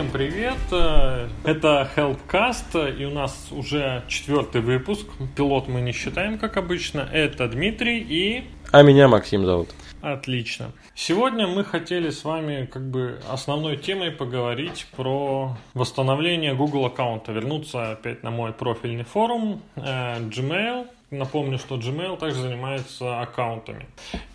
Всем привет! Это Helpcast, и у нас уже четвертый выпуск. Пилот мы не считаем, как обычно. Это Дмитрий и... А меня Максим зовут. Отлично. Сегодня мы хотели с вами как бы основной темой поговорить про восстановление Google аккаунта. Вернуться опять на мой профильный форум э, Gmail. Напомню, что Gmail также занимается аккаунтами.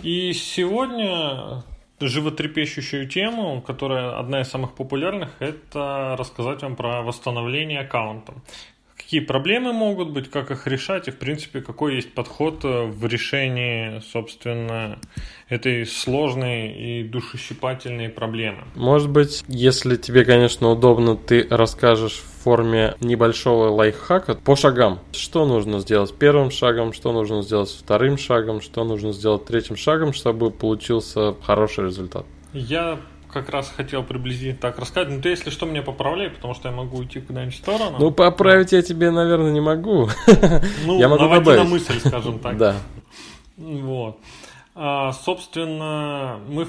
И сегодня животрепещущую тему, которая одна из самых популярных, это рассказать вам про восстановление аккаунта. Какие проблемы могут быть, как их решать и, в принципе, какой есть подход в решении, собственно, этой сложной и душещипательной проблемы. Может быть, если тебе, конечно, удобно, ты расскажешь в форме небольшого лайфхака по шагам. Что нужно сделать первым шагом, что нужно сделать вторым шагом, что нужно сделать третьим шагом, чтобы получился хороший результат. Я как раз хотел приблизительно так рассказать. Ну, ты, если что, меня поправляй, потому что я могу уйти куда-нибудь в сторону. Ну, поправить я тебе, наверное, не могу. Ну, я могу добавить. на мысль, скажем так. Да. Вот. А, собственно, мы,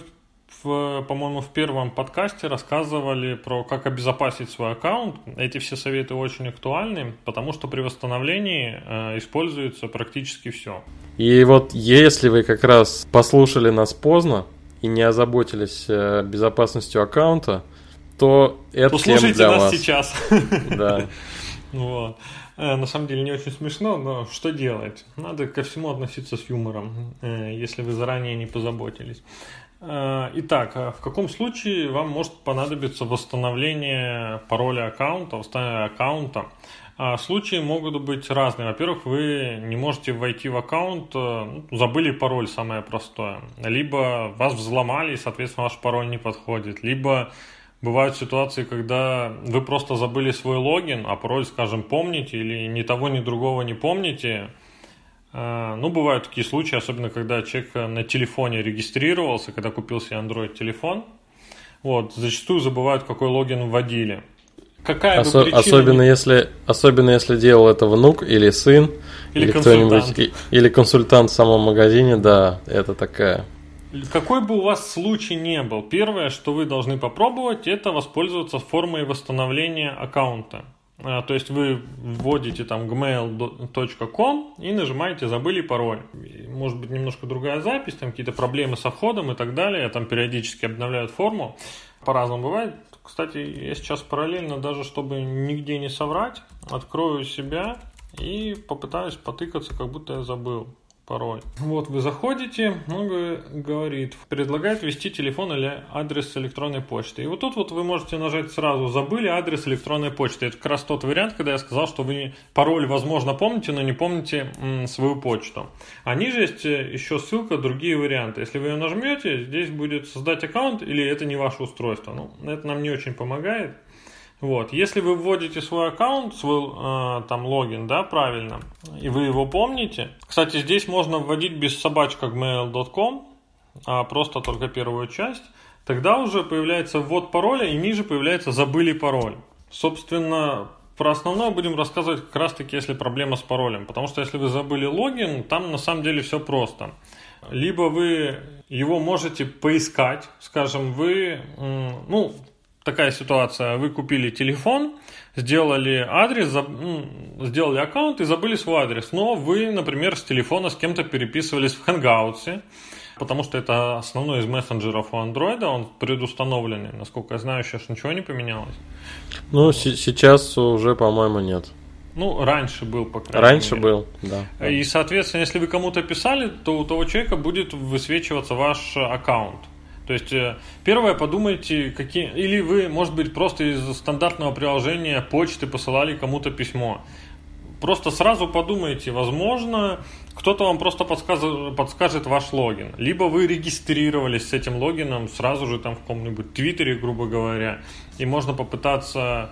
по-моему, в первом подкасте рассказывали про как обезопасить свой аккаунт. Эти все советы очень актуальны, потому что при восстановлении э, используется практически все. И вот если вы как раз послушали нас поздно и не озаботились э, безопасностью аккаунта, то это Послушайте для нас вас. сейчас. Да. Вот. Э, на самом деле не очень смешно, но что делать? Надо ко всему относиться с юмором, э, если вы заранее не позаботились. Итак, в каком случае вам может понадобиться восстановление пароля аккаунта, восстановление аккаунта? Случаи могут быть разные. Во-первых, вы не можете войти в аккаунт, ну, забыли пароль, самое простое. Либо вас взломали, и, соответственно, ваш пароль не подходит. Либо Бывают ситуации, когда вы просто забыли свой логин, а пароль, скажем, помните, или ни того, ни другого не помните. А, ну, бывают такие случаи, особенно когда человек на телефоне регистрировался, когда купил себе Android-телефон. Вот, зачастую забывают, какой логин вводили. Какая Осо- причина... особенно, если, особенно если делал это внук или сын, или, или кто-нибудь, или консультант в самом магазине, да, это такая какой бы у вас случай не был, первое, что вы должны попробовать, это воспользоваться формой восстановления аккаунта. А, то есть вы вводите там gmail.com и нажимаете «Забыли пароль». Может быть немножко другая запись, там какие-то проблемы со входом и так далее. Там периодически обновляют форму. По-разному бывает. Кстати, я сейчас параллельно, даже чтобы нигде не соврать, открою себя и попытаюсь потыкаться, как будто я забыл пароль. Вот вы заходите, он говорит, предлагает ввести телефон или адрес электронной почты. И вот тут вот вы можете нажать сразу «Забыли адрес электронной почты». Это как раз тот вариант, когда я сказал, что вы пароль, возможно, помните, но не помните свою почту. А ниже есть э, еще ссылка «Другие варианты». Если вы ее нажмете, здесь будет «Создать аккаунт» или «Это не ваше устройство». Ну, это нам не очень помогает. Вот. Если вы вводите свой аккаунт, свой э, там логин, да, правильно, и вы его помните. Кстати, здесь можно вводить без собачка gmail.com, а просто только первую часть. Тогда уже появляется ввод пароля, и ниже появляется забыли пароль. Собственно, про основное будем рассказывать как раз таки, если проблема с паролем. Потому что если вы забыли логин, там на самом деле все просто. Либо вы его можете поискать, скажем, вы, ну, такая ситуация, вы купили телефон, сделали адрес, ну, сделали аккаунт и забыли свой адрес, но вы, например, с телефона с кем-то переписывались в Hangouts, потому что это основной из мессенджеров у Android, он предустановленный, насколько я знаю, сейчас ничего не поменялось. Ну, с- сейчас уже, по-моему, нет. Ну, раньше был, по крайней раньше мере. был, да. И, соответственно, если вы кому-то писали, то у того человека будет высвечиваться ваш аккаунт. То есть, э, первое, подумайте, какие... Или вы, может быть, просто из стандартного приложения почты посылали кому-то письмо. Просто сразу подумайте, возможно, кто-то вам просто подскажет, подскажет ваш логин. Либо вы регистрировались с этим логином сразу же там в каком-нибудь твиттере, грубо говоря, и можно попытаться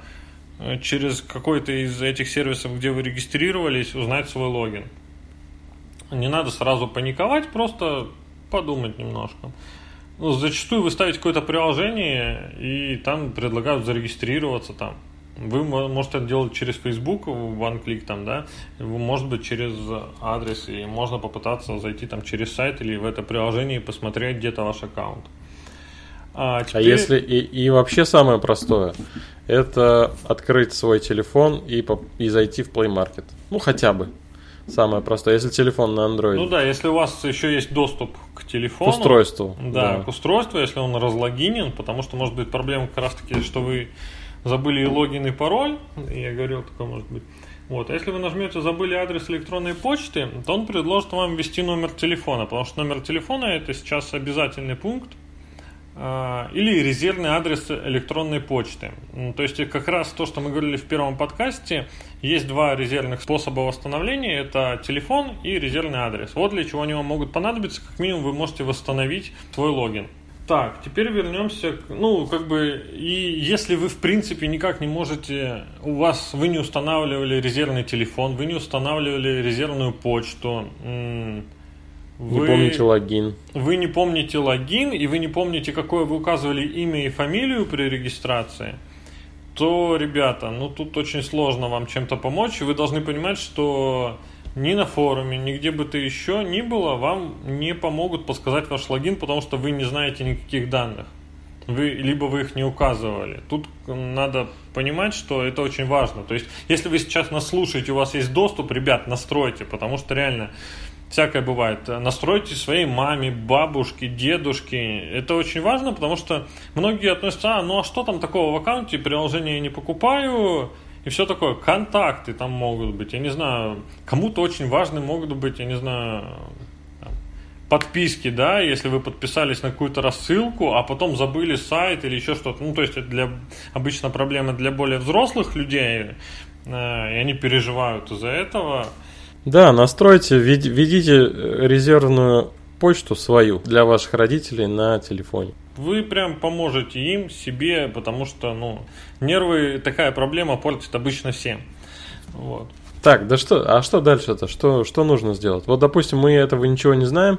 э, через какой-то из этих сервисов, где вы регистрировались, узнать свой логин. Не надо сразу паниковать, просто подумать немножко. Ну, зачастую вы ставите какое-то приложение, и там предлагают зарегистрироваться там. Вы можете это делать через Facebook, OneClick там, да, может быть через адрес, и можно попытаться зайти там через сайт или в это приложение и посмотреть где-то ваш аккаунт. А, а теперь... а если и, и вообще самое простое, это открыть свой телефон и, и зайти в Play Market. Ну, хотя бы. Самое простое, если телефон на Android. Ну да, если у вас еще есть доступ к телефону. К устройству. Да, да, к устройству, если он разлогинен, потому что может быть проблема как раз таки, что вы забыли логин и пароль. Я говорил, такое может быть. Вот. А если вы нажмете «Забыли адрес электронной почты», то он предложит вам ввести номер телефона, потому что номер телефона – это сейчас обязательный пункт, или резервный адрес электронной почты. То есть как раз то, что мы говорили в первом подкасте, есть два резервных способа восстановления, это телефон и резервный адрес. Вот для чего они вам могут понадобиться, как минимум вы можете восстановить свой логин. Так, теперь вернемся к, ну, как бы, и если вы, в принципе, никак не можете, у вас, вы не устанавливали резервный телефон, вы не устанавливали резервную почту, вы, не помните логин. Вы не помните логин, и вы не помните, какое вы указывали имя и фамилию при регистрации, то, ребята, ну тут очень сложно вам чем-то помочь. Вы должны понимать, что ни на форуме, нигде бы то еще ни было, вам не помогут подсказать ваш логин, потому что вы не знаете никаких данных. Вы, либо вы их не указывали. Тут надо понимать, что это очень важно. То есть, если вы сейчас нас слушаете, у вас есть доступ, ребят, настройте, потому что реально всякое бывает. Настройте своей маме, бабушке, дедушке. Это очень важно, потому что многие относятся, а, ну а что там такого в аккаунте, приложение я не покупаю, и все такое. Контакты там могут быть, я не знаю, кому-то очень важны могут быть, я не знаю, подписки, да, если вы подписались на какую-то рассылку, а потом забыли сайт или еще что-то. Ну, то есть это для, обычно проблема для более взрослых людей, э, и они переживают из-за этого. Да, настройте, введите э, резервную почту свою для ваших родителей на телефоне. Вы прям поможете им, себе, потому что, ну, нервы, такая проблема портит обычно всем. Вот. Так, да что, а что дальше-то? Что, что нужно сделать? Вот, допустим, мы этого ничего не знаем,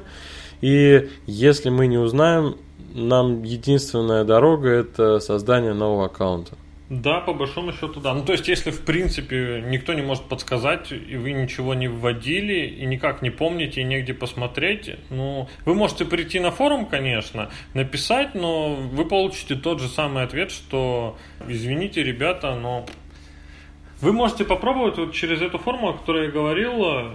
и если мы не узнаем, нам единственная дорога это создание нового аккаунта. Да, по большому счету, да. Ну, то есть, если, в принципе, никто не может подсказать, и вы ничего не вводили, и никак не помните, и негде посмотреть, ну, вы можете прийти на форум, конечно, написать, но вы получите тот же самый ответ, что, извините, ребята, но вы можете попробовать вот через эту форму, о которой я говорил,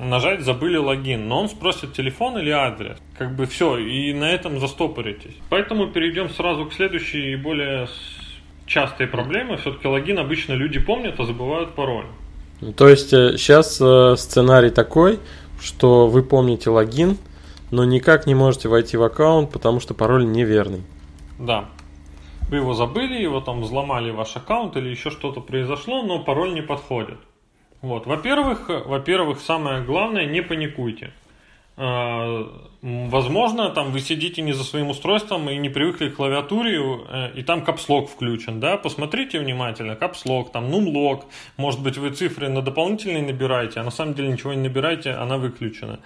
нажать «Забыли логин», но он спросит телефон или адрес. Как бы все, и на этом застопоритесь. Поэтому перейдем сразу к следующей и более частые проблемы. Все-таки логин обычно люди помнят, а забывают пароль. То есть сейчас э, э, сценарий такой, что вы помните логин, но никак не можете войти в аккаунт, потому что пароль неверный. Да. Вы его забыли, его там взломали ваш аккаунт или еще что-то произошло, но пароль не подходит. Вот. Во-первых, во-первых, самое главное, не паникуйте. А, возможно, там вы сидите не за своим устройством и не привыкли к клавиатуре, э, и там капслог включен, да, посмотрите внимательно, капслог, там нумлог, может быть вы цифры на дополнительные набираете, а на самом деле ничего не набираете, она выключена.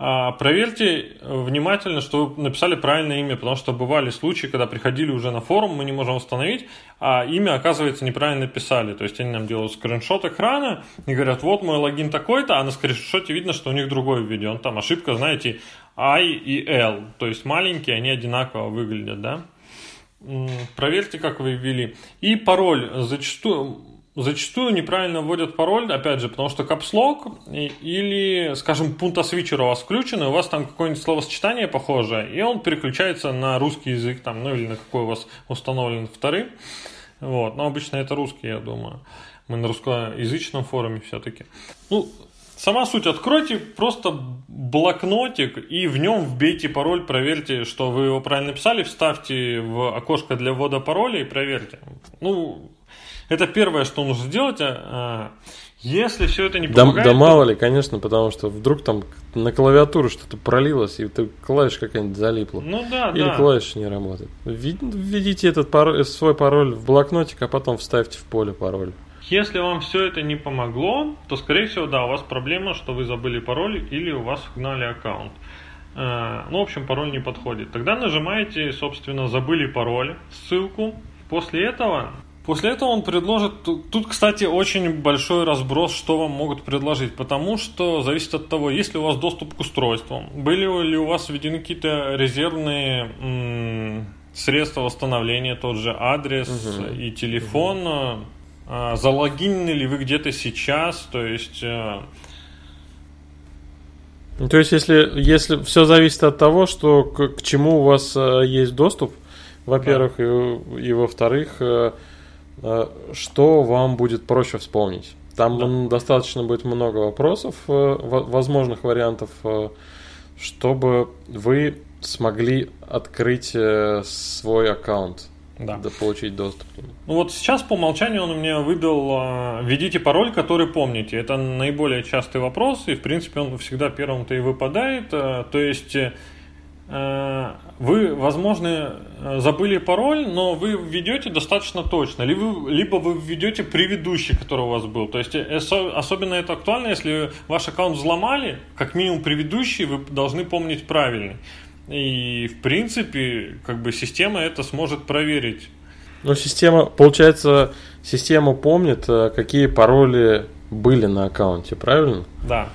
А, проверьте внимательно, что вы написали правильное имя, потому что бывали случаи, когда приходили уже на форум, мы не можем установить, а имя, оказывается, неправильно писали. То есть они нам делают скриншот экрана и говорят, вот мой логин такой-то, а на скриншоте видно, что у них другой введен. Там ошибка, знаете, I и L, то есть маленькие, они одинаково выглядят, да. Проверьте, как вы ввели. И пароль. Зачастую зачастую неправильно вводят пароль, опять же, потому что капслог или, скажем, пункта свитчер у вас включен, и у вас там какое-нибудь словосочетание похожее, и он переключается на русский язык, там, ну или на какой у вас установлен вторым. Вот, но обычно это русский, я думаю. Мы на русскоязычном форуме все-таки. Ну, Сама суть, откройте просто блокнотик и в нем вбейте пароль, проверьте, что вы его правильно писали, вставьте в окошко для ввода пароля и проверьте. Ну, это первое, что нужно сделать. А, а если все это не помогает... Да, да мало ли, конечно, потому что вдруг там на клавиатуру что-то пролилось, и ты клавиш какая-нибудь залипла. Ну да, Или да. клавиши не работают. Введите этот пароль, свой пароль в блокнотик, а потом вставьте в поле пароль. Если вам все это не помогло, то, скорее всего, да, у вас проблема, что вы забыли пароль или у вас гнали аккаунт. Э, ну, в общем, пароль не подходит. Тогда нажимаете, собственно, забыли пароль, ссылку. После этого После этого он предложит... Тут, кстати, очень большой разброс, что вам могут предложить, потому что зависит от того, есть ли у вас доступ к устройствам, были ли у вас введены какие-то резервные м- средства восстановления, тот же адрес угу. и телефон, угу. а, залогинены ли вы где-то сейчас, то есть... А, то есть, если, если все зависит от того, что к, к чему у вас а, есть доступ, во-первых, да. и, и во-вторых, а, что вам будет проще вспомнить. Там да. достаточно будет много вопросов, а, возможных вариантов, а, чтобы вы смогли открыть э, свой аккаунт. Да. да. получить доступ к нему. Ну вот сейчас по умолчанию он у меня выбил введите пароль, который помните. Это наиболее частый вопрос, и в принципе он всегда первым-то и выпадает. То есть Э, вы, возможно, забыли пароль, но вы введете достаточно точно, либо вы, либо вы введете предыдущий, который у вас был. То есть э, особенно это актуально, если ваш аккаунт взломали, как минимум предыдущий вы должны помнить правильный. И в принципе, как бы система это сможет проверить. Ну, система, получается, система помнит, э, какие пароли были на аккаунте, правильно? Да.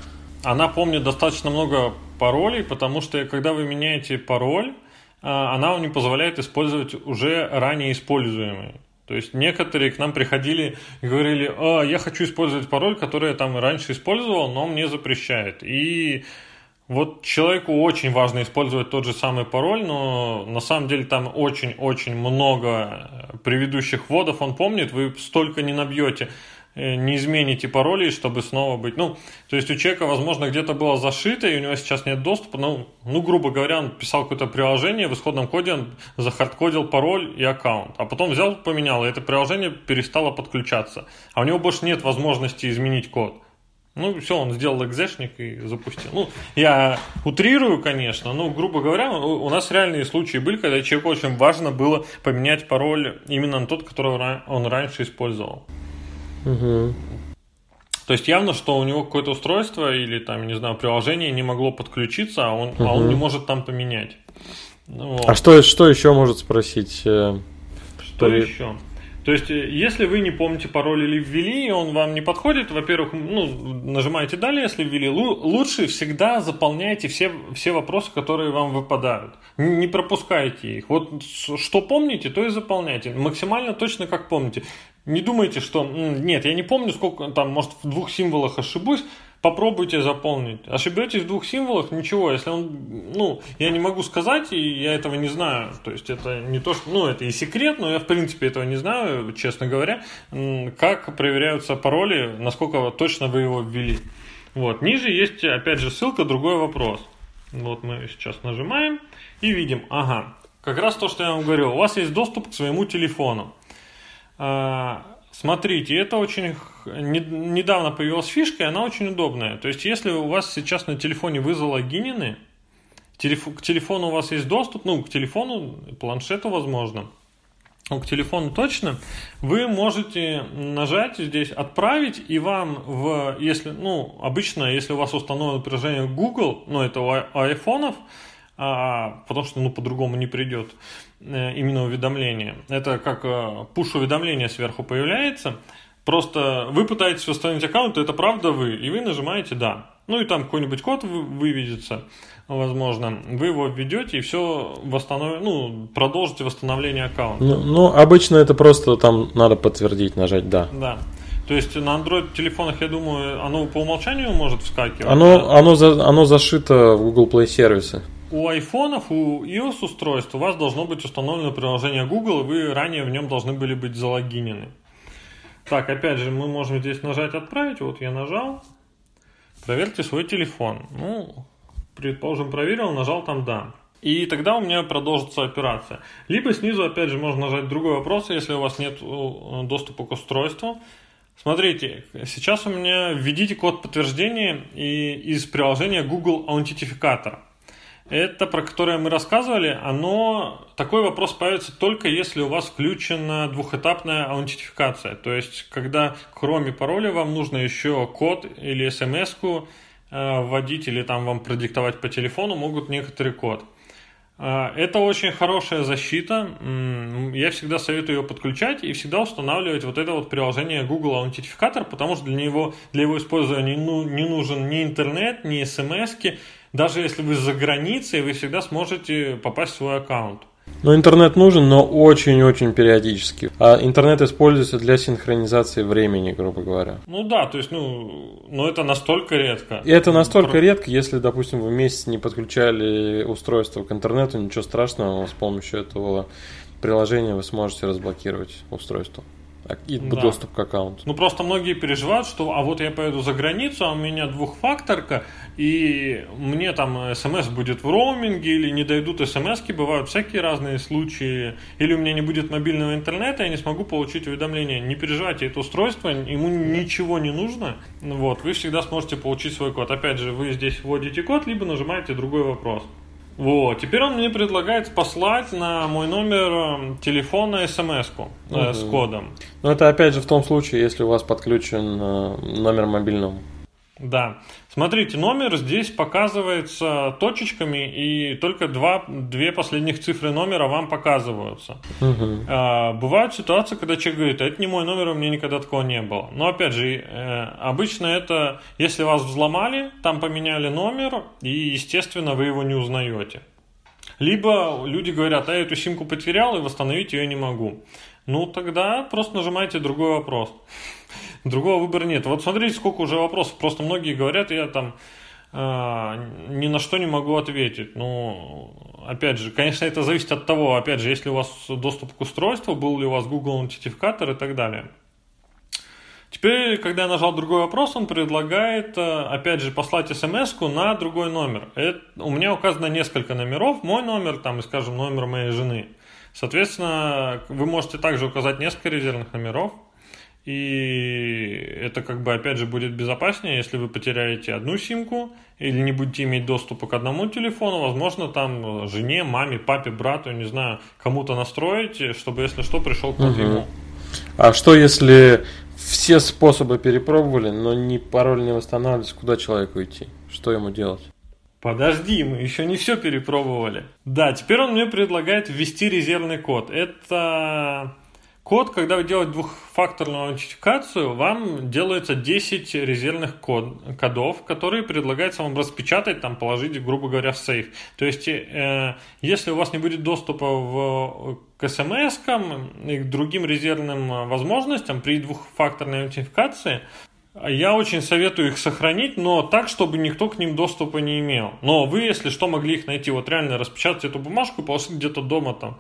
Она помнит достаточно много паролей, потому что когда вы меняете пароль, а, она вам не позволяет использовать уже ранее используемый. То есть некоторые к нам приходили и говорили, а, я хочу использовать пароль, который я там раньше использовал, но мне запрещает. И вот человеку очень важно использовать тот же самый пароль, но на самом деле там очень-очень много предыдущих вводов он помнит, вы столько не набьете. Э, не измените пароли, чтобы снова быть. Ну, то есть у человека, возможно, где-то было зашито, и у него сейчас нет доступа. Ну, ну грубо говоря, он писал какое-то приложение, в исходном коде он захардкодил пароль и аккаунт. А потом взял, поменял, и это приложение перестало подключаться. А у него больше нет возможности изменить код. Ну, все, он сделал экзешник и запустил. Ну, я утрирую, конечно, но, грубо говоря, у нас реальные случаи были, когда человеку очень важно было поменять пароль именно на тот, который он раньше использовал. Угу. То есть явно, что у него какое-то устройство или там, не знаю, приложение не могло подключиться, а он, угу. а он не может там поменять. Ну вот. А что, что еще может спросить? Э, что при... еще? То есть, э, если вы не помните пароль или ввели, и он вам не подходит, во-первых, ну, нажимаете далее, если ввели, лучше всегда заполняйте все, все вопросы, которые вам выпадают. Не пропускайте их. Вот что помните, то и заполняйте. Максимально точно, как помните. Не думайте, что нет, я не помню, сколько там, может, в двух символах ошибусь. Попробуйте заполнить. Ошибетесь в двух символах, ничего. Если он, ну, я не могу сказать, и я этого не знаю. То есть это не то, что, ну, это и секрет, но я в принципе этого не знаю, честно говоря, как проверяются пароли, насколько точно вы его ввели. Вот. Ниже есть, опять же, ссылка, другой вопрос. Вот мы сейчас нажимаем и видим, ага, как раз то, что я вам говорил, у вас есть доступ к своему телефону. А, смотрите, это очень недавно появилась фишка, и она очень удобная. То есть, если у вас сейчас на телефоне вы залогинены, к телефону у вас есть доступ, ну, к телефону, планшету, возможно, ну, к телефону точно, вы можете нажать здесь «Отправить», и вам в, если, ну, обычно, если у вас установлено приложение Google, ну, это у айфонов, а, потому что, ну, по-другому не придет, Э, именно уведомление. Это как пуш-уведомление сверху появляется. Просто вы пытаетесь восстановить аккаунт, это правда вы, и вы нажимаете «Да». Ну и там какой-нибудь код выведется, возможно. Вы его введете и все восстановите, ну, продолжите восстановление аккаунта. Ну, ну, обычно это просто там надо подтвердить, нажать «Да». Да. То есть на Android телефонах, я думаю, оно по умолчанию может вскакивать? Оно, да? оно, за, оно зашито в Google Play сервисы у айфонов, у iOS устройств у вас должно быть установлено приложение Google, и вы ранее в нем должны были быть залогинены. Так, опять же, мы можем здесь нажать «Отправить». Вот я нажал. Проверьте свой телефон. Ну, предположим, проверил, нажал там «Да». И тогда у меня продолжится операция. Либо снизу, опять же, можно нажать другой вопрос, если у вас нет э, доступа к устройству. Смотрите, сейчас у меня введите код подтверждения из приложения Google Аутентификатор это, про которое мы рассказывали, оно, такой вопрос появится только если у вас включена двухэтапная аутентификация. То есть, когда кроме пароля вам нужно еще код или смс-ку э, вводить или там вам продиктовать по телефону, могут некоторый код. А, это очень хорошая защита. Я всегда советую ее подключать и всегда устанавливать вот это вот приложение Google Аутентификатор, потому что для него, для его использования ну, не нужен ни интернет, ни смс. Даже если вы за границей, вы всегда сможете попасть в свой аккаунт. Ну, интернет нужен, но очень-очень периодически. А интернет используется для синхронизации времени, грубо говоря. Ну да, то есть, ну, но это настолько редко. И это настолько Про... редко, если, допустим, вы месяц не подключали устройство к интернету, ничего страшного, с помощью этого приложения вы сможете разблокировать устройство да. доступ к аккаунту. Ну просто многие переживают, что а вот я поеду за границу, а у меня двухфакторка, и мне там смс будет в роуминге, или не дойдут смс бывают всякие разные случаи, или у меня не будет мобильного интернета, я не смогу получить уведомления. Не переживайте, это устройство, ему ничего не нужно, вот, вы всегда сможете получить свой код. Опять же, вы здесь вводите код, либо нажимаете другой вопрос. Вот, теперь он мне предлагает послать на мой номер э, телефона смс-ку э, угу. с кодом. Но это опять же в том случае, если у вас подключен э, номер мобильного. Да. Смотрите, номер здесь показывается точечками, и только два, две последних цифры номера вам показываются. Угу. А, бывают ситуации, когда человек говорит, это не мой номер, у меня никогда такого не было. Но опять же, э, обычно это, если вас взломали, там поменяли номер, и, естественно, вы его не узнаете. Либо люди говорят, а я эту симку потерял и восстановить ее не могу. Ну, тогда просто нажимайте другой вопрос. Другого выбора нет. Вот смотрите, сколько уже вопросов. Просто многие говорят, я там э, ни на что не могу ответить. Ну, опять же, конечно, это зависит от того, опять же, если у вас доступ к устройству, был ли у вас Google аутентификатор и так далее. Теперь, когда я нажал другой вопрос, он предлагает, э, опять же, послать смс на другой номер. Это, у меня указано несколько номеров. Мой номер, там, и, скажем, номер моей жены. Соответственно, вы можете также указать несколько резервных номеров. И это как бы опять же будет безопаснее, если вы потеряете одну симку или не будете иметь доступа к одному телефону, возможно, там жене, маме, папе, брату, не знаю, кому-то настроить, чтобы если что, пришел код угу. ему. А что если все способы перепробовали, но ни пароль не восстанавливается, куда человеку идти? Что ему делать? Подожди, мы еще не все перепробовали. Да, теперь он мне предлагает ввести резервный код. Это Код, когда вы делаете двухфакторную аутентификацию, вам делается 10 резервных код, кодов, которые предлагается вам распечатать, там, положить, грубо говоря, в сейф. То есть, э, если у вас не будет доступа в, к смс и к другим резервным возможностям при двухфакторной аутентификации, я очень советую их сохранить, но так, чтобы никто к ним доступа не имел. Но вы, если что, могли их найти. Вот реально распечатать эту бумажку положить где-то дома там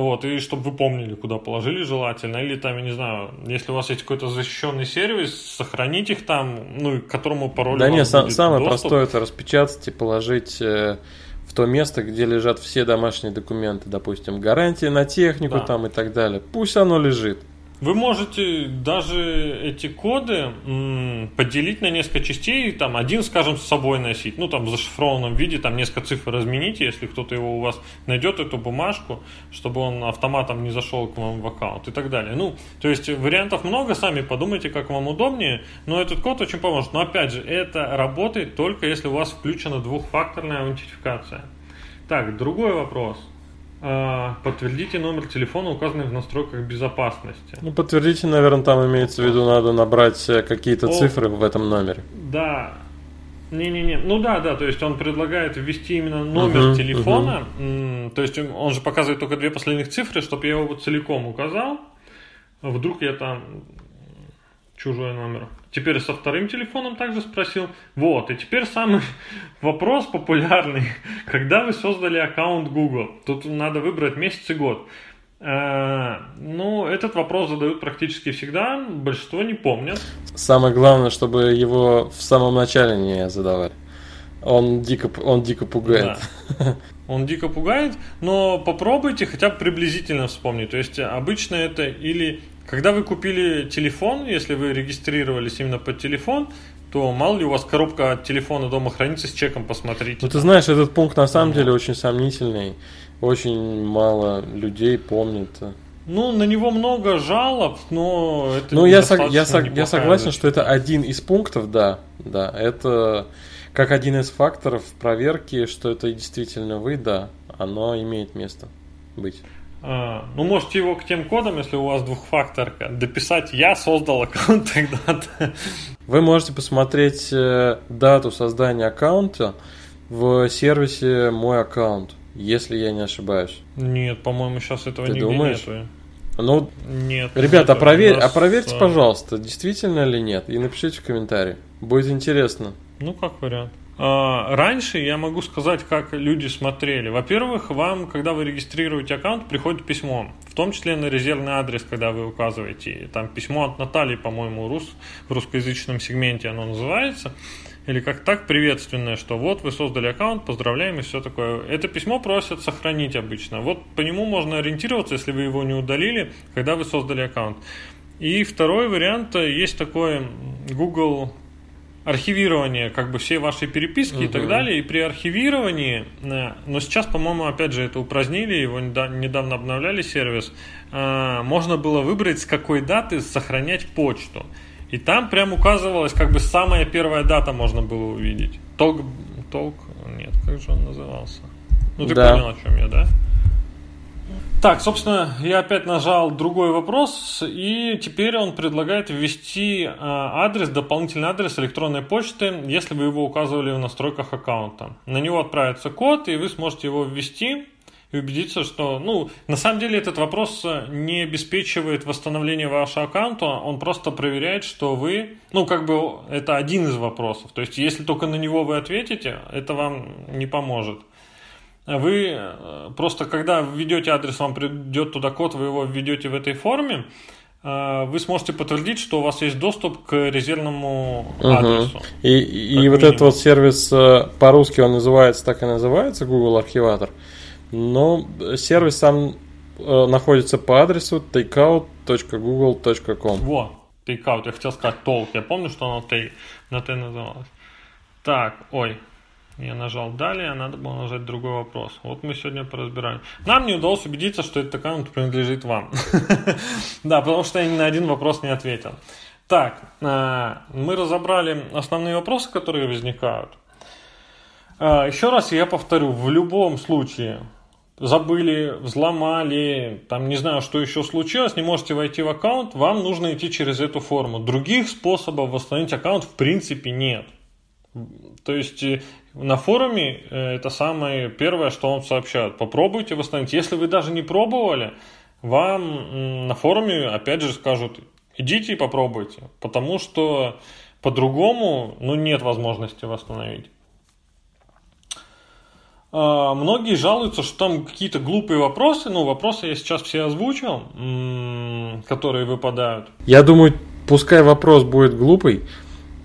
вот, и чтобы вы помнили, куда положили желательно. Или там, я не знаю, если у вас есть какой-то защищенный сервис, сохранить их там, ну, к которому пароль Да нет, сам, самое доступ. простое это распечатать и положить э, в то место, где лежат все домашние документы, допустим, гарантии на технику да. там и так далее. Пусть оно лежит. Вы можете даже эти коды поделить на несколько частей, там один, скажем, с собой носить, ну там в зашифрованном виде, там несколько цифр размените, если кто-то его у вас найдет, эту бумажку, чтобы он автоматом не зашел к вам в аккаунт и так далее. Ну, то есть вариантов много, сами подумайте, как вам удобнее, но этот код очень поможет. Но опять же, это работает только если у вас включена двухфакторная аутентификация. Так, другой вопрос – подтвердите номер телефона, указанный в настройках безопасности. Ну, подтвердите, наверное, там имеется в виду, надо набрать э, какие-то О, цифры в этом номере. Да. Не-не-не. Ну да, да, то есть он предлагает ввести именно номер uh-huh, телефона. Uh-huh. То есть он же показывает только две последних цифры, чтобы я его целиком указал. Вдруг я там чужой номер. Теперь со вторым телефоном также спросил. Вот, и теперь самый вопрос популярный. Когда вы создали аккаунт Google? Тут надо выбрать месяц и год. Э, ну, этот вопрос задают практически всегда, большинство не помнят. Самое главное, чтобы его в самом начале не задавали. Он дико, он дико пугает. Да. Он дико пугает, но попробуйте хотя бы приблизительно вспомнить. То есть обычно это или когда вы купили телефон, если вы регистрировались именно под телефон, то мало ли у вас коробка от телефона дома хранится с чеком, посмотрите. Ну ты знаешь, этот пункт на самом деле очень сомнительный. Очень мало людей помнит. Ну, на него много жалоб, но это Ну, я, сог, я, сог, я согласен, защита. что это один из пунктов, да. Да, это как один из факторов проверки, что это действительно вы, да, оно имеет место быть. А, ну, можете его к тем кодам, если у вас двухфакторка, дописать «я создал аккаунт тогда-то». Вы можете посмотреть э, дату создания аккаунта в сервисе «Мой аккаунт», если я не ошибаюсь. Нет, по-моему, сейчас этого Ты не думаешь? нету. Ну, Нет. ребята, это проверь, у а нас, проверьте, а, пожалуйста, действительно или нет, и напишите в комментарии. Будет интересно. Ну, как вариант. А, Раньше я могу сказать, как люди смотрели. Во-первых, вам, когда вы регистрируете аккаунт, приходит письмо, в том числе на резервный адрес, когда вы указываете. Там письмо от Натальи, по-моему, рус, в русскоязычном сегменте оно называется. Или как так приветственное, что вот вы создали аккаунт, поздравляем и все такое. Это письмо просят сохранить обычно. Вот по нему можно ориентироваться, если вы его не удалили, когда вы создали аккаунт. И второй вариант, э, есть такое Google архивирование как бы всей вашей переписки и так далее. И при архивировании, э, но сейчас, по-моему, опять же это упразднили, его неда- недавно обновляли сервис, э, можно было выбрать, с какой даты сохранять почту. И там прям указывалась как бы самая первая дата можно было увидеть. Толк, толк, нет, как же он назывался? Ну ты Да. понял, о чем я, да? Так, собственно, я опять нажал другой вопрос, и теперь он предлагает ввести э, адрес, дополнительный адрес электронной почты, если вы его указывали в настройках аккаунта. На него отправится код, и вы сможете его ввести и убедиться, что, ну, на самом деле этот вопрос не обеспечивает восстановление вашего аккаунта, он просто проверяет, что вы, ну, как бы это один из вопросов. То есть, если только на него вы ответите, это вам не поможет. Вы э, просто, когда введете адрес, вам придет туда код, вы его введете в этой форме, э, вы сможете подтвердить, что у вас есть доступ к резервному Мгм. адресу. И, и вот этот вот сервис э, по-русски он называется, так и называется, Google Архиватор. Но сервис сам находится по адресу takeout.google.com. Во, тейкаут, я хотел сказать толк. Я помню, что оно на Т называлось. Так, ой, я нажал далее, а надо было нажать другой вопрос. Вот мы сегодня поразбираем. Нам не удалось убедиться, что этот аккаунт принадлежит вам. Да, потому что я ни на один вопрос не ответил. Так, э, мы разобрали основные вопросы, которые возникают. Э, Еще раз я повторю, в любом случае забыли, взломали, там не знаю, что еще случилось, не можете войти в аккаунт, вам нужно идти через эту форму. Других способов восстановить аккаунт в принципе нет. То есть э, на форуме э, это самое первое, что вам сообщают. Попробуйте восстановить. Если вы даже не пробовали, вам на форуме опять же скажут, идите и попробуйте. Потому что по-другому ну, нет возможности восстановить. А, Многие жалуются, что там какие-то глупые вопросы. Ну, вопросы я сейчас все озвучил, которые выпадают. Я думаю, пускай вопрос будет глупый,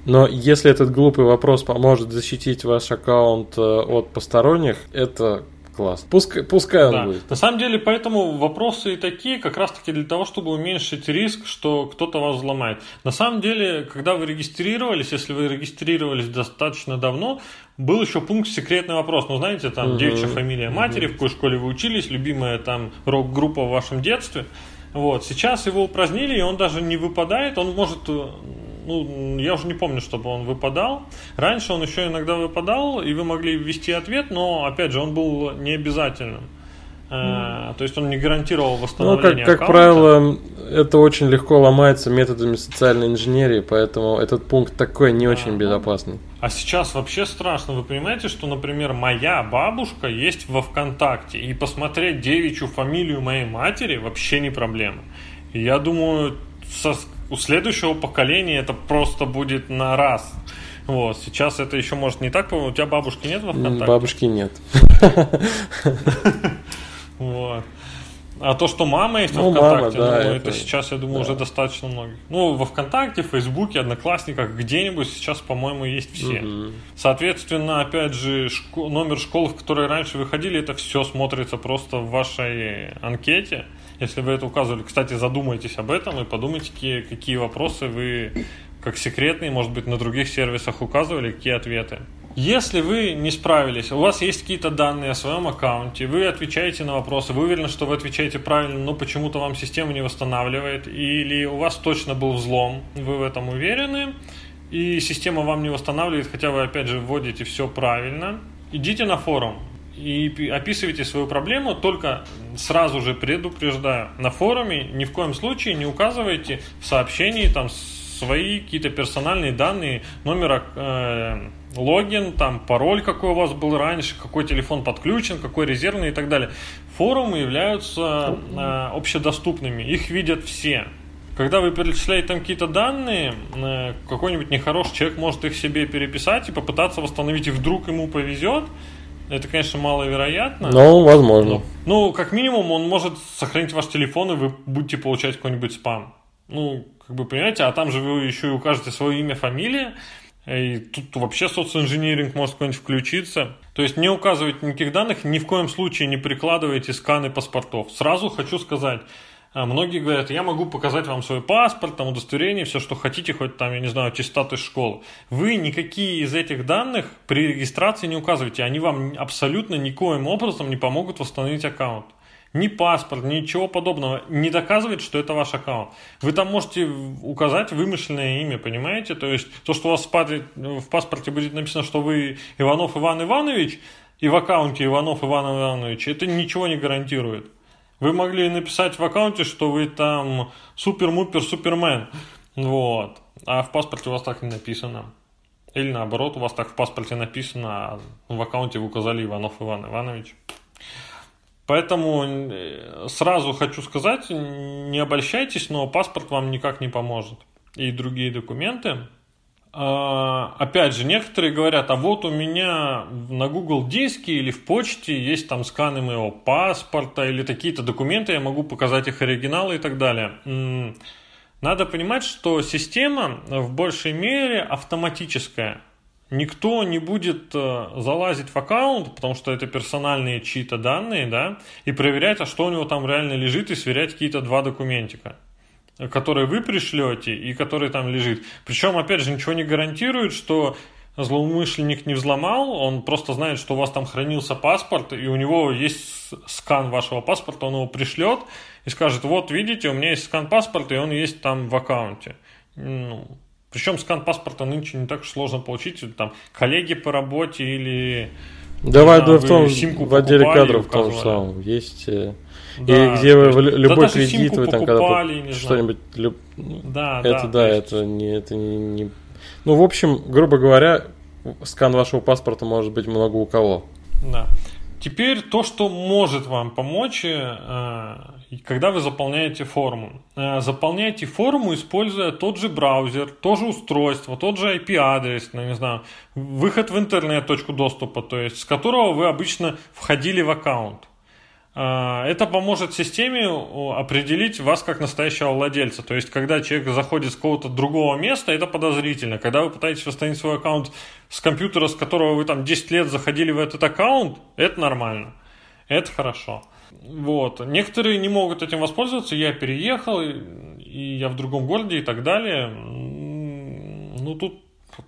но если этот глупый вопрос поможет защитить ваш аккаунт э, от посторонних, это класс. Пускай, пускай он Да. будет. На самом деле, поэтому вопросы и такие как раз-таки для того, чтобы уменьшить риск, что кто-то вас взломает. На самом деле, когда вы регистрировались, если вы регистрировались достаточно давно, был еще пункт секретный вопрос. Ну, знаете, там Мгм. девичья фамилия матери, в какой школе вы учились, любимая там рок-группа в вашем детстве. Вот. Сейчас его упразднили, и он даже не выпадает. Он может, э, ну, я уже не помню, чтобы он выпадал. Раньше он еще иногда выпадал, и вы могли ввести ответ, но, опять же, он был не обязательным. Э, То есть он не гарантировал Ну, восстановление как, как аккаунта. правило, это очень легко ломается методами социальной инженерии, поэтому этот пункт такой не очень ну, безопасный. А сейчас вообще страшно. Вы понимаете, что, например, моя бабушка есть во ВКонтакте, и посмотреть девичью фамилию моей матери вообще не проблема. Я думаю, со- у следующего поколения это просто будет на раз. Вот, сейчас это еще может не так, у тебя бабушки нет во ВКонтакте? Бабушки нет. Вот. А то, что мама есть Ну, во ВКонтакте, мама, да, ну, это- это сейчас, я думаю, да. уже достаточно многих. Ну, во ВКонтакте, Фейсбуке, Одноклассниках, где-нибудь сейчас, по-моему, есть все. Мгм. Соответственно, опять же, шко- номер школы, в которые раньше выходили, это все смотрится просто в вашей анкете. Если вы это указывали, кстати, задумайтесь об этом и подумайте, какие, вопросы вы как секретные, может быть, на других сервисах указывали, какие ответы. Если вы не справились, у вас есть какие-то данные о своем аккаунте, вы отвечаете на вопросы, вы уверены, что вы отвечаете правильно, но почему-то вам система не восстанавливает, или у вас точно был взлом, вы в этом уверены, и система вам не восстанавливает, хотя вы опять же вводите все правильно, идите на форум и описывайте свою проблему, только сразу же предупреждаю, на форуме ни в коем случае не указывайте в сообщении там свои какие-то персональные данные, номера э, логин, там пароль, какой у вас был раньше, какой телефон подключен, какой резервный и так далее. Форумы являются э, общедоступными, их видят все. Когда вы перечисляете там какие-то данные, э, какой-нибудь нехороший человек может их себе переписать и попытаться восстановить, и вдруг ему повезет, это, конечно, маловероятно. Но возможно. Ну, как минимум, он может сохранить ваш телефон, и вы будете получать какой-нибудь спам. Ну, как бы, понимаете, а там же вы еще и укажете свое имя, фамилия, и тут вообще социоинжиниринг может какой-нибудь включиться. То есть не указывайте никаких данных, ни в коем случае не прикладывайте сканы паспортов. Сразу хочу сказать, Многие говорят, я могу показать вам свой паспорт, там удостоверение, все, что хотите, хоть там, я не знаю, из школы. Вы никакие из этих данных при регистрации не указываете. Они вам абсолютно никоим образом не помогут восстановить аккаунт ни паспорт, ничего подобного не доказывает, что это ваш аккаунт. Вы там можете указать вымышленное имя, понимаете? То есть то, что у вас в паспорте будет написано, что вы Иванов Иван Иванович, и в аккаунте Иванов Иван Иванович, это ничего не гарантирует. Вы могли написать в аккаунте, что вы там супер-мупер супермен. Вот. А в паспорте у вас так не написано. Или наоборот, у вас так в паспорте написано, а в аккаунте вы указали Иванов Иван Иванович. Поэтому э, сразу хочу сказать, не обольщайтесь, но паспорт вам никак не поможет. И другие документы. А, опять же, некоторые говорят, а вот у меня на Google диске или в почте есть там сканы моего паспорта или какие-то документы, я могу показать их оригиналы и так далее. Надо понимать, что система в большей мере автоматическая. Никто не будет э, залазить в аккаунт, потому что это персональные чьи-то данные, да, и проверять, а что у него там реально лежит, и сверять какие-то два документика, которые вы пришлете и которые там лежит. Причем, опять же, ничего не гарантирует, что злоумышленник не взломал, он просто знает, что у вас там хранился паспорт, и у него есть скан вашего паспорта, он его пришлет и скажет, вот, видите, у меня есть скан паспорта, и он есть там в аккаунте. Ну, причем скан паспорта нынче не так сложно получить. Там коллеги по работе или... Давай, да, в том, в отделе кадров в том самом есть... Да, и где вы в любой да, кредит вы там когда что-нибудь люб... да, это да, да есть... это не это не, не ну в общем грубо говоря скан вашего паспорта может быть много у кого да теперь то что может вам помочь э, когда вы заполняете форму. Э, заполняйте форму, используя тот же браузер, то же устройство, тот же IP-адрес, ну, не знаю, выход в интернет, точку доступа, то есть с которого вы обычно входили в аккаунт. Э, это поможет системе определить вас как настоящего владельца. То есть, когда человек заходит с какого-то другого места, это подозрительно. Когда вы пытаетесь восстановить свой аккаунт с компьютера, с которого вы там 10 лет заходили в этот аккаунт, это нормально. Это хорошо. Вот. Некоторые не могут этим воспользоваться. Я переехал, и я в другом городе и так далее. Ну, тут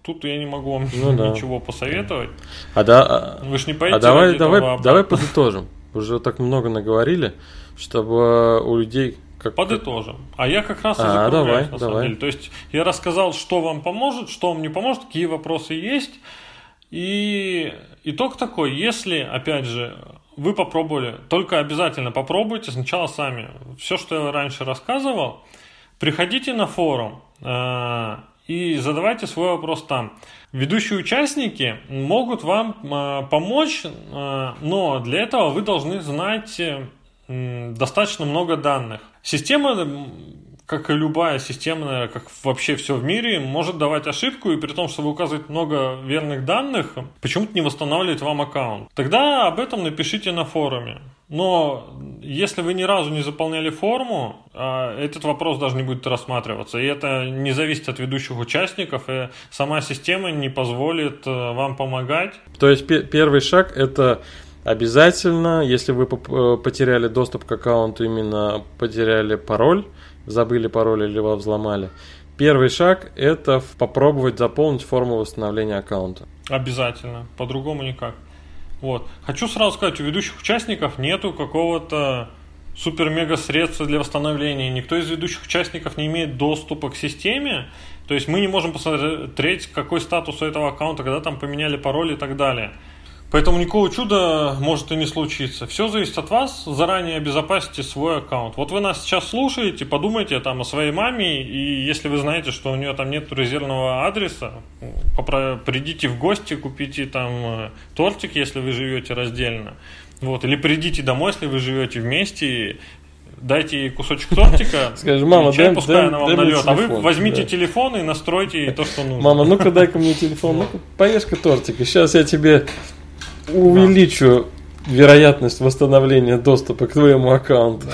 Тут я не могу вам ну, да. ничего посоветовать. А да, а вы же не поедете. А давай, давай, давай подытожим. Уже так много наговорили, чтобы у людей как... Подытожим. А я как раз и а, давай, на самом давай. деле. То есть я рассказал, что вам поможет, что вам не поможет, какие вопросы есть. И итог такой, если, опять же, вы попробовали, только обязательно попробуйте сначала сами. Все, что я раньше рассказывал, приходите на форум э, и задавайте свой вопрос там. Ведущие участники могут вам э, помочь, э, но для этого вы должны знать э, достаточно много данных. Система как и любая системная, как вообще все в мире, может давать ошибку, и при том, что вы указываете много верных данных, почему-то не восстанавливает вам аккаунт. Тогда об этом напишите на форуме. Но если вы ни разу не заполняли форму, а, этот вопрос даже не будет рассматриваться. И это не зависит от ведущих участников, и сама система не позволит э, вам помогать. То есть первый шаг это обязательно, если вы э, потеряли доступ к аккаунту, именно потеряли пароль, забыли пароль или его взломали. Первый шаг – это попробовать заполнить форму восстановления аккаунта. Обязательно, по-другому никак. Вот. Хочу сразу сказать, у ведущих участников нету какого-то супер-мега средства для восстановления, никто из ведущих участников не имеет доступа к системе, то есть мы не можем посмотреть, какой статус у этого аккаунта, когда там поменяли пароль и так далее. Поэтому никакого чуда может и не случиться. Все зависит от вас. Заранее обезопасьте свой аккаунт. Вот вы нас сейчас слушаете, подумайте там о своей маме, и если вы знаете, что у нее там нет резервного адреса, придите в гости, купите там э, тортик, если вы живете раздельно. Вот, или придите домой, если вы живете вместе, дайте ей кусочек тортика, Скажи, мама, чай, дай, пускай дай, она вам дай нальет. А вы телефон, возьмите да. телефон и настройте ей то, что нужно. Мама, ну-ка дай-ка мне телефон, ну-ка поешь-ка тортик, и сейчас я тебе увеличу вероятность восстановления доступа к твоему аккаунту.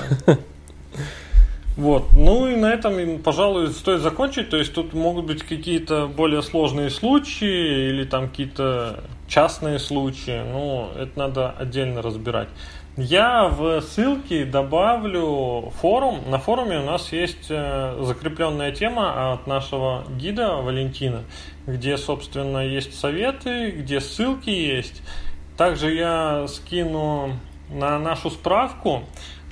Вот. Ну и на этом, пожалуй, стоит закончить. То есть тут могут быть какие-то более сложные случаи или там какие-то частные случаи. Ну, это надо отдельно разбирать. Я в ссылке добавлю форум. На форуме у нас есть э, закрепленная тема от нашего гида Валентина, где, собственно, есть советы, где ссылки есть. Также я скину на нашу справку.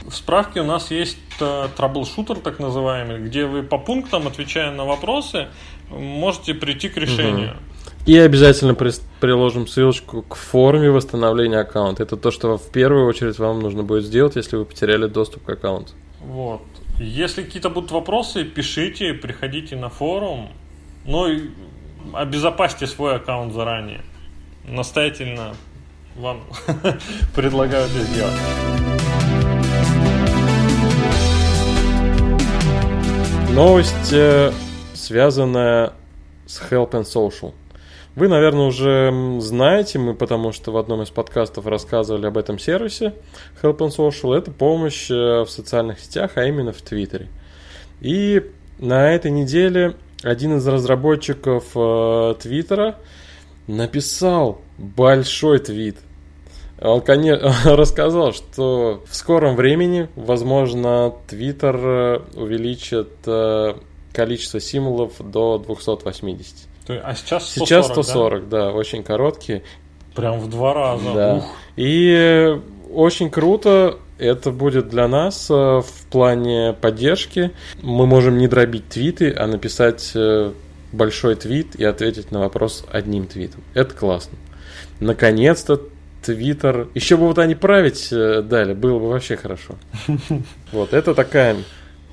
В справке у нас есть э, траблшутер, так называемый, где вы по пунктам, отвечая на вопросы, можете прийти к решению. И обязательно при- приложим ссылочку к форме восстановления аккаунта. Это то, что в первую очередь вам нужно будет сделать, если вы потеряли доступ к аккаунту. Вот. Если какие-то будут вопросы, пишите, приходите на форум. Ну и обезопасьте свой аккаунт заранее. Настоятельно вам предлагаю это сделать. Новость, э, связанная с Help and Social. Вы, наверное, уже знаете, мы потому что в одном из подкастов рассказывали об этом сервисе Help and Social. Это помощь э, в социальных сетях, а именно в Твиттере. И на этой неделе один из разработчиков э, Твиттера написал большой твит. Он конечно, рассказал, что в скором времени, возможно, Твиттер э, увеличит э, количество символов до 280. То есть- А сейчас 140, Сейчас да? 140, да, очень короткие. Прям в два раза. Да. Ух. И очень круто это будет для нас э, в плане поддержки. Мы можем не дробить твиты, а написать большой твит и ответить на вопрос одним твитом. Это классно. Наконец-то Твиттер. Еще бы вот они править э, дали, было бы вообще хорошо. Вот, это такая.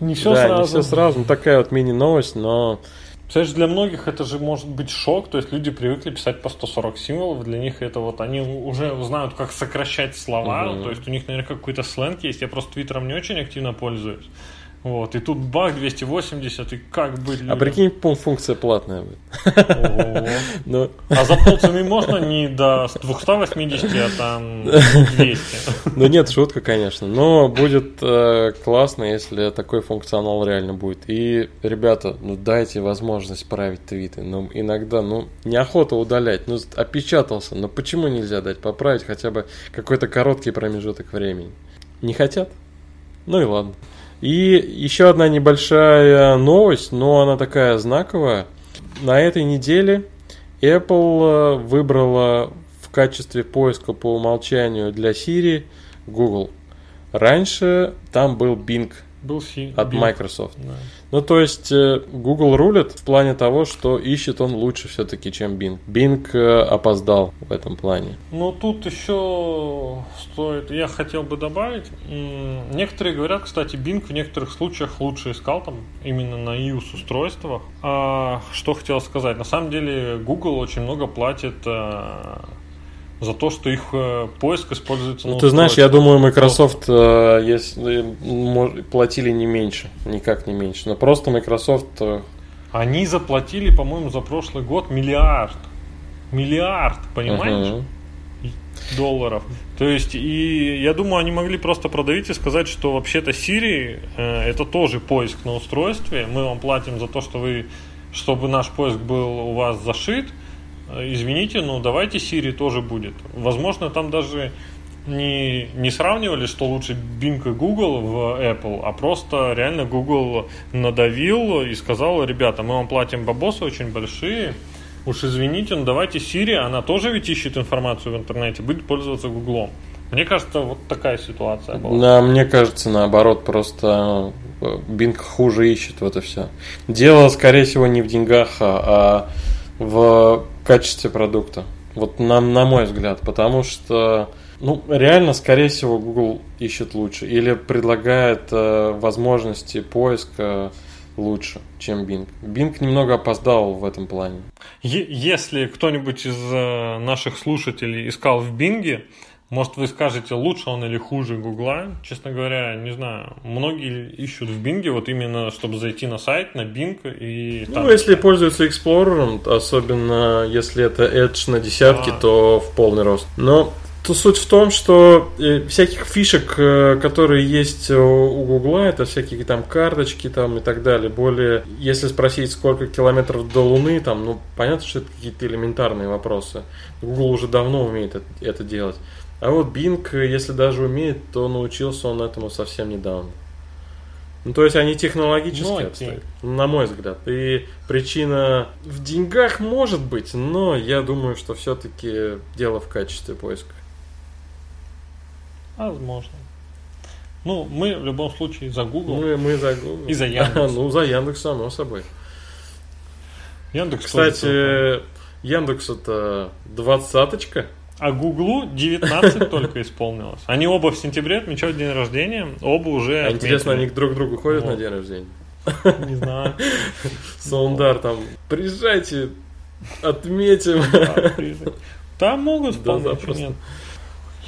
Не все да, сразу. не все сразу. Ну, такая вот мини-новость, но Представляешь, для многих это же может быть шок, то есть люди привыкли писать по 140 символов, для них это вот, они уже знают, как сокращать слова, Мгм. то есть у них наверняка какой-то сленг есть, я просто твиттером не очень активно пользуюсь. Вот, и тут бах 280, и как быть А прикинь, пум, функция платная будет. Ого. Ну, А за полцены можно не до 280, а там 200. ну нет, шутка, конечно. Но будет э, классно, если такой функционал реально будет. И, ребята, ну дайте возможность править твиты. Ну, иногда, ну, неохота удалять. Ну, опечатался. Но почему нельзя дать поправить хотя бы какой-то короткий промежуток времени? Не хотят? Ну и ладно. И еще одна небольшая новость, но она такая знаковая. На этой неделе Apple э, выбрала в качестве поиска по умолчанию для Siri Google. Раньше там был Bing Был си- от. Microsoft. Да. Ну, то есть э, Google рулит в плане того, что ищет он лучше все-таки, чем Bing. Bing э, опоздал в этом плане. Ну, тут еще стоит, я хотел бы добавить, некоторые говорят, кстати, Bing в некоторых случаях лучше искал там именно на iOS устройствах. А, что хотел сказать, на самом деле Google очень много платит э, за то, что их э, поиск используется на Ну, ты знаешь, я думаю, Microsoft э, если, мож- платили не меньше, никак не меньше. Но просто Microsoft э, Они заплатили, по-моему, за прошлый год миллиард. Миллиард, понимаешь? мгм. долларов. То есть, и я думаю, они могли просто продавить и сказать, что вообще-то Siri э, это тоже поиск на устройстве. Мы вам платим за то, что вы, чтобы наш поиск был у вас зашит. Э, Извините, но давайте Siri тоже будет. Возможно, там даже не, не сравнивали, что лучше Bing и Google в Apple, а просто реально Google надавил и сказал, ребята, мы вам платим бабосы очень большие, уж извините, но давайте Siri, она тоже ведь ищет информацию в интернете, будет пользоваться Гуглом. Мне кажется, вот такая ситуация была. Да, мне кажется, наоборот, просто э, Bing хуже ищет вот и все. Дело, скорее всего, не в деньгах, а, а в качестве продукта. Вот на, на мой взгляд, потому что ну, реально, скорее всего, Google ищет лучше или предлагает э, возможности поиска лучше, чем Bing. Bing немного опоздал в этом плане. Если кто-нибудь из э, наших слушателей искал в Bing, может, вы скажете, лучше он или хуже Гугла? Честно говоря, не знаю. Многие ищут в Bing, вот именно, чтобы зайти на сайт, на Bing и там... Ну, если пользуются Explorer, особенно если это Edge на десятки, а. то в полный рост. Но то суть в том, что э, всяких фишек, э, которые есть у Гугла, это всякие там карточки там и так далее. Более, если спросить, сколько километров до Луны, там, ну, понятно, что это какие-то элементарные вопросы. Google уже давно умеет это делать. А вот Bing, если даже умеет, то научился он этому совсем недавно. Ну, то есть они технологически ну, отстают, на мой взгляд. И причина в деньгах может быть, но я думаю, что все-таки дело в качестве поиска. Возможно. Ну, мы в любом случае за Google. Мы, мы за Google. И за Яндекс. ну, за Яндекс, само собой. Яндекс, Кстати, Яндекс это двадцаточка. А Гуглу 19 только исполнилось. Они оба в сентябре отмечают день рождения, оба уже А интересно, они друг к другу ходят на день рождения? Не знаю. Саундар там, приезжайте, отметим. Там могут вполне, нет.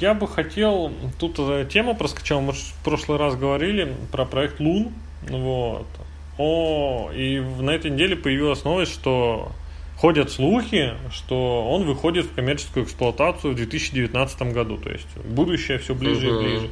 Я бы хотел, тут тема проскочила, мы в прошлый раз говорили про проект Лун, вот. О, и на этой неделе появилась новость, что ходят слухи, что он выходит в коммерческую эксплуатацию в 2019 году. То есть будущее все ближе угу. и ближе.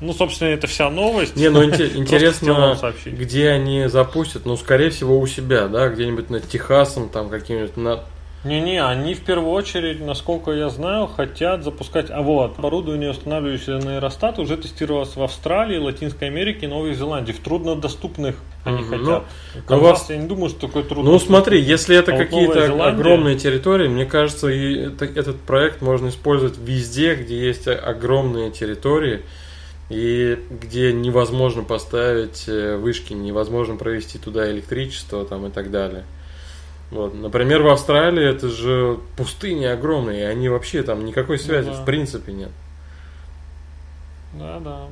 Ну, собственно, это вся новость. Не, ну интересно, где они запустят. Ну, скорее всего, у себя, да, где-нибудь над Техасом, там каким-нибудь на не-не, они в первую очередь, насколько я знаю, хотят запускать... А вот, оборудование, устанавливающееся на Аэростат, уже тестировалось в Австралии, Латинской Америке и Новой Зеландии. В труднодоступных они угу, хотят. Ну, Канзас, я не думаю, что такой трудно. Ну, смотри, если это а какие-то вот огромные территории, мне кажется, и это, этот проект можно использовать везде, где есть огромные территории и где невозможно поставить э, вышки, невозможно провести туда электричество там, и так далее. Вот. Например, в Австралии это же пустыни огромные, и они вообще там никакой ну связи ну, да. в принципе нет. Да, да.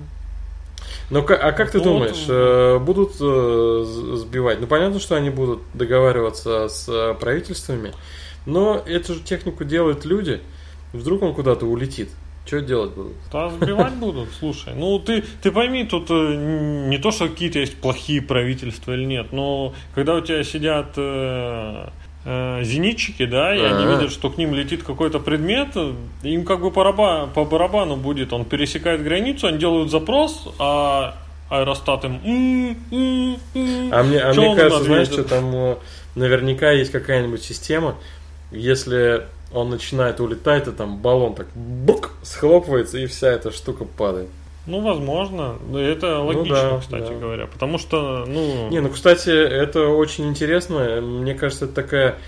Ну, а как ты вот, думаешь, э, будут э, сбивать? Ну, понятно, что они будут договариваться с э, правительствами, но эту же технику делают люди. Вдруг он куда-то улетит. Что делать будут? Да, сбивать будут, слушай. Ну, ты, ты пойми, тут э, не то, что какие-то есть плохие правительства или нет, но когда у тебя сидят э, э, зенитчики, да, и А-а-а. они видят, что к ним летит какой-то предмет, им как бы по, раба, по барабану будет, он пересекает границу, они делают запрос, а аэростат им... А мне, а мне кажется, знаешь, что там э, наверняка есть какая-нибудь система, если он начинает улетать, и там баллон так бук, схлопывается, и вся эта штука падает. Ну, возможно. Это ну логично, ну, да, кстати да. говоря. Потому что, ну... Не, ну, кстати, это очень интересно. Мне кажется, это такая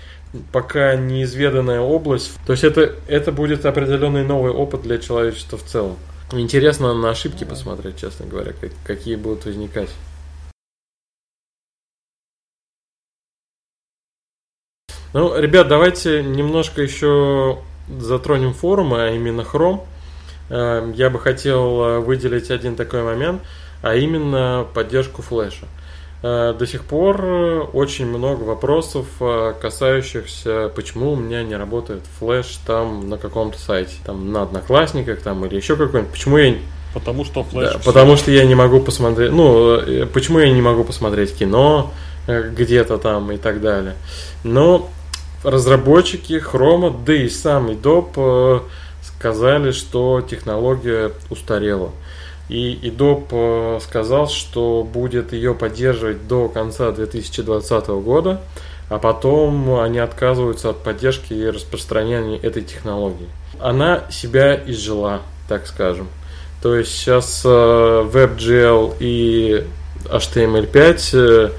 пока неизведанная область. То есть это, это будет определенный новый опыт для человечества в целом. Интересно на ошибки посмотреть, честно говоря, как, какие будут возникать. Ну, ребят, давайте немножко еще затронем форумы, а именно Chrome. Эм, я бы хотел э, выделить один такой момент, а именно поддержку флеша. Э, до сих пор э, очень много вопросов, касающихся, почему у меня не работает флеш там на каком-то сайте, там на Одноклассниках там или еще какой-нибудь. Почему я Потому что флеш. Да, потому что я не могу посмотреть. Ну, почему я не могу посмотреть кино где-то там и так далее. Но разработчики Chrome, да и сам Adobe э, сказали, что технология устарела. И Adobe э, сказал, что будет ее поддерживать до конца 2020 года, а потом они отказываются от поддержки и распространения этой технологии. Она себя изжила, так скажем. То есть сейчас э, WebGL и HTML5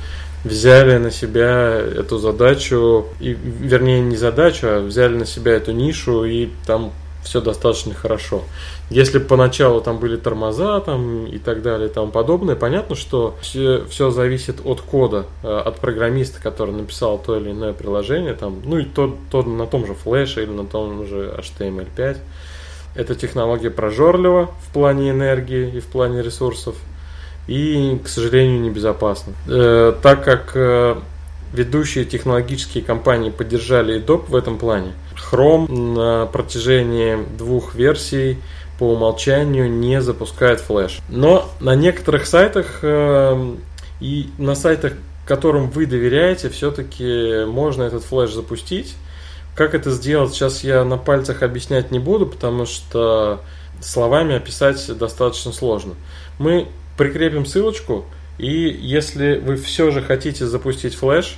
взяли на себя эту задачу, и, вернее не задачу, а взяли на себя эту нишу и там все достаточно хорошо. Если поначалу там были тормоза там, и так далее и тому подобное, понятно, что все, все зависит от кода, э, от программиста, который написал то или иное приложение, там, ну и то, то на том же флеше или на том же HTML5. Эта технология прожорлива в плане энергии и в плане ресурсов, и, к сожалению, небезопасна. Э, так как э, ведущие технологические компании поддержали доп в этом плане. Chrome на протяжении двух версий по умолчанию не запускает флеш. Но на некоторых сайтах э, и на сайтах, которым вы доверяете, все-таки можно этот флеш запустить. Как это сделать, сейчас я на пальцах объяснять не буду, потому что словами описать достаточно сложно. Мы прикрепим ссылочку, и если вы все же хотите запустить флеш,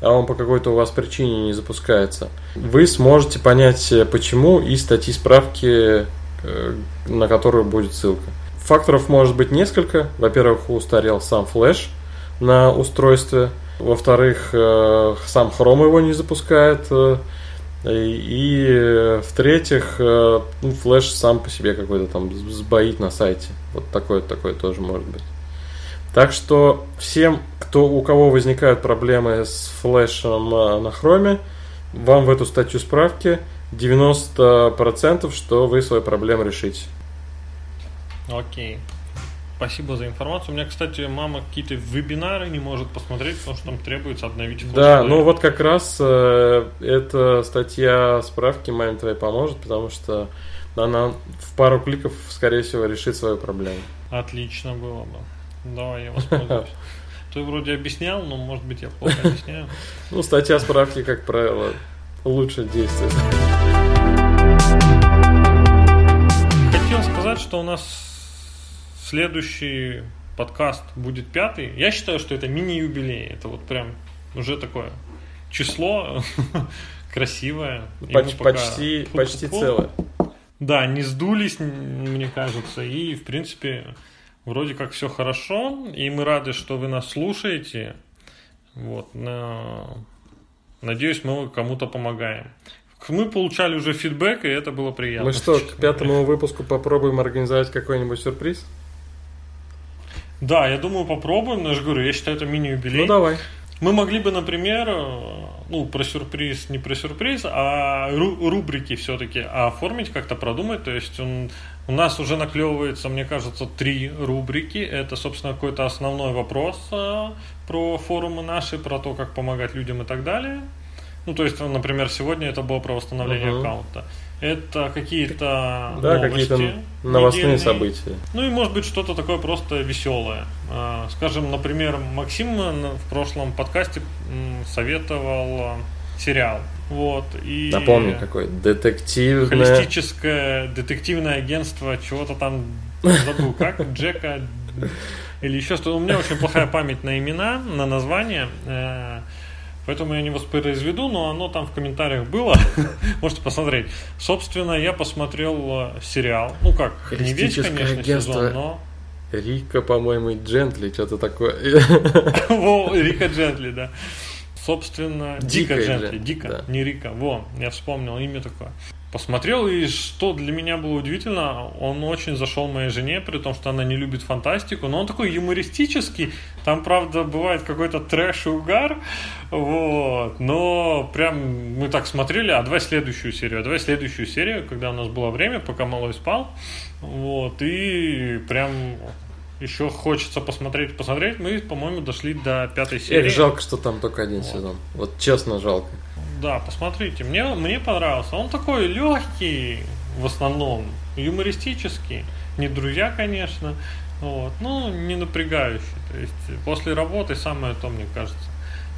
а он по какой-то у вас причине не запускается, вы сможете понять почему и статьи справки, э, на которую будет ссылка. Факторов может быть несколько. Во-первых, устарел сам флеш на устройстве. Во-вторых, э, сам Chrome его не запускает. Э, и в-третьих, ну, флеш сам по себе какой-то там сбоит на сайте. Вот такое, такое тоже может быть. Так что всем, кто, у кого возникают проблемы с флешем э, на хроме, вам в эту статью справки 90% что вы свою проблему решите. Окей. Спасибо за информацию. У меня, кстати, мама какие-то вебинары не может посмотреть, потому что там требуется обновить флеш. Да, ну вот как раз э, эта статья справки маме твоей поможет, потому что она в пару кликов, скорее всего, решит свою проблему. Отлично было бы. Давай, я воспользуюсь. Ты вроде объяснял, но может быть я плохо объясняю. Ну, статья справки, как правило, лучше действует. Хотел сказать, что у нас следующий подкаст будет пятый. Я считаю, что это мини-юбилей. Это вот прям уже такое число красивое. Поч- почти почти целое. Да, не сдулись, мне кажется. И, в принципе, вроде как все хорошо, и мы рады, что вы нас слушаете. Вот, надеюсь, мы кому-то помогаем. Мы получали уже фидбэк, и это было приятно. Мы что, к пятому выпуску попробуем организовать какой-нибудь сюрприз? Да, я думаю, попробуем, но я же говорю, я считаю, это мини-юбилей. Ну, давай. Мы могли бы, например, ну, про сюрприз, не про сюрприз, а рубрики все-таки оформить, как-то продумать. То есть он, у нас уже наклевывается, мне кажется, три рубрики. Это, собственно, какой-то основной вопрос а, про форумы наши, про то, как помогать людям и так далее. Ну, то есть, например, сегодня это было про восстановление uh-huh. аккаунта. Это какие-то да, какие-то новостные недельные. события. Ну и может быть что-то такое просто веселое. А, скажем, например, Максим в прошлом подкасте советовал а, сериал. Вот, и Напомню, какой детективное... Холистическое детективное агентство, чего-то там забыл, как, Джека или еще что-то. У меня очень плохая память на имена, на названия. Поэтому я не воспроизведу, но оно там в комментариях было. Можете посмотреть. Собственно, я посмотрел э, сериал. Ну как, не весь, конечно, сезон, но... Рика, по-моему, Джентли, что-то такое. Во, Рика Джентли, да. Собственно, Дика Джентли. Дика, не Рика. Во, я вспомнил имя такое посмотрел, и что для меня было удивительно, он очень зашел моей жене, при том, что она не любит фантастику, но он такой юмористический, там, правда, бывает какой-то трэш и угар, вот, но прям мы так смотрели, а давай следующую серию, а давай следующую серию, когда у нас было время, пока малой спал, вот, и прям еще хочется посмотреть, посмотреть. Мы, по-моему, дошли до пятой серии. Эх, жалко, что там только один вот. сезон. Вот честно жалко. Да, посмотрите, мне, мне понравился. Он такой легкий, в основном, юмористический. Не друзья, конечно, вот, ну, не напрягающий. То есть после работы самое то, мне кажется.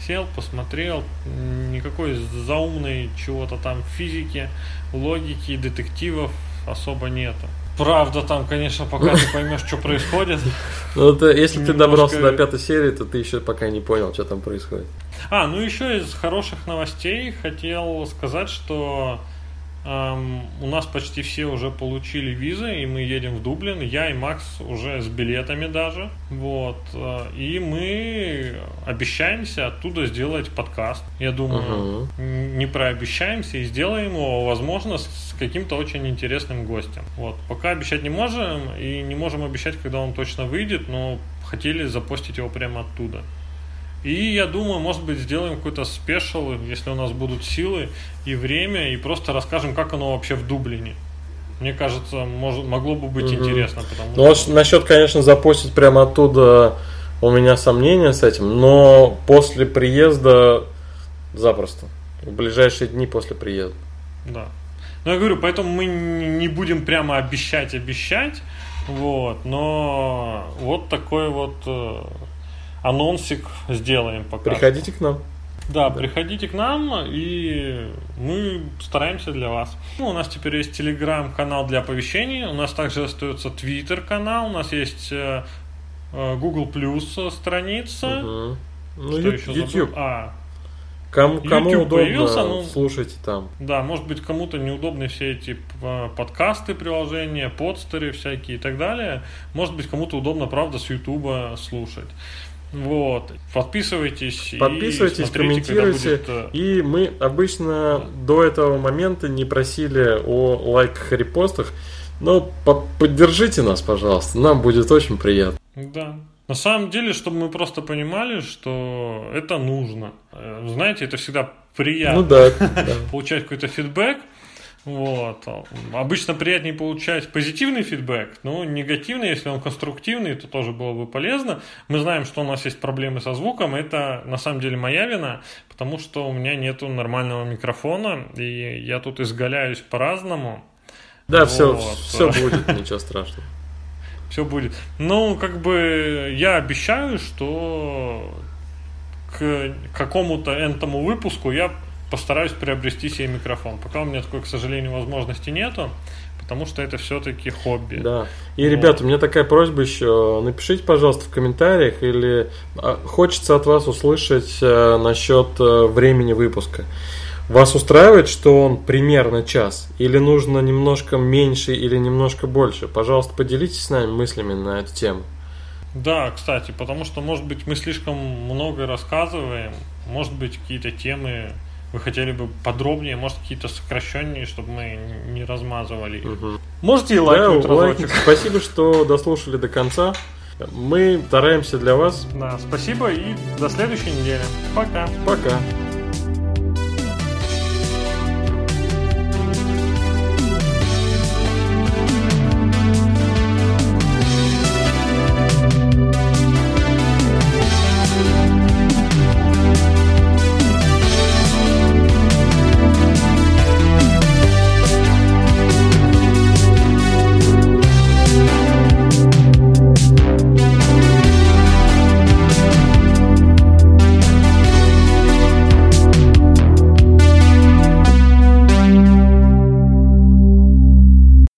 Сел, посмотрел, никакой заумной чего-то там физики, логики, детективов особо нету. Правда, там, конечно, пока ты поймешь, что происходит. Ну, это, если ты добрался до пятой серии, то ты еще пока не понял, что там происходит. А, ну еще из хороших новостей хотел сказать, что Эм, у нас почти все уже получили визы, и мы едем в Дублин. Я и Макс уже с билетами даже. Вот. Э, и мы обещаемся оттуда сделать подкаст. Я думаю, uh-huh. не прообещаемся и сделаем его, возможно, с каким-то очень интересным гостем. Вот. Пока обещать не можем, и не можем обещать, когда он точно выйдет, но хотели запостить его прямо оттуда. И я думаю, может быть, сделаем какой-то спешл, если у нас будут силы и время, и просто расскажем, как оно вообще в Дублине. Мне кажется, может, могло бы быть угу. интересно. Потому ну, что... насчет, конечно, запустить прямо оттуда у меня сомнения с этим, но после приезда запросто. В ближайшие дни после приезда. Да. Ну, я говорю, поэтому мы не будем прямо обещать, обещать, вот, но вот такой вот э, анонсик сделаем пока. Приходите к нам. Да, да, приходите к нам, и мы стараемся для вас. Ну, у нас теперь есть телеграм-канал для оповещений, у нас также остается твиттер-канал, у нас есть э, э Google Plus страница. Угу. Ну, Что ю- еще YouTube. А, Кому, кому YouTube удобно, появился, ну, слушайте там. Да, может быть, кому-то неудобны все эти э, подкасты, приложения, подстеры всякие и так далее. Может быть, кому-то удобно, правда, с YouTube слушать. Вот. Подписывайтесь. Подписывайтесь, и смотрите, комментируйте. Будет... Э, и мы обычно да. до этого момента не просили о лайках и репостах. Но поддержите нас, пожалуйста. Нам будет очень приятно. Да. На самом деле, чтобы мы просто понимали, что это нужно. Э, знаете, это всегда приятно ну, да, да. получать какой-то фидбэк. Вот. Обычно приятнее получать позитивный фидбэк, но негативный, если он конструктивный, то тоже было бы полезно. Мы знаем, что у нас есть проблемы со звуком, это на самом деле моя вина, потому что у меня нету нормального микрофона, и я тут изгаляюсь по-разному. Да, вот. все, все будет, ничего страшного. Все будет. Ну, как бы я обещаю, что к какому-то энтому выпуску я постараюсь приобрести себе микрофон. Пока у меня такой, к сожалению, возможности нету, потому что это все-таки хобби. Да. И, вот. ребята, у меня такая просьба еще. Напишите, пожалуйста, в комментариях или а, хочется от вас услышать э, насчет э, времени выпуска. Вас устраивает, что он примерно час? Или нужно немножко меньше или немножко больше? Пожалуйста, поделитесь с нами мыслями на эту тему. Да, кстати, потому что, может быть, мы слишком много рассказываем, может быть, какие-то темы вы хотели бы подробнее, может, какие-то сокращенные, чтобы мы не размазывали Угу. Можете и лайкнуть да, разочек. Спасибо, что дослушали до конца. Мы стараемся для вас. Да, спасибо и до следующей недели. Пока. Пока.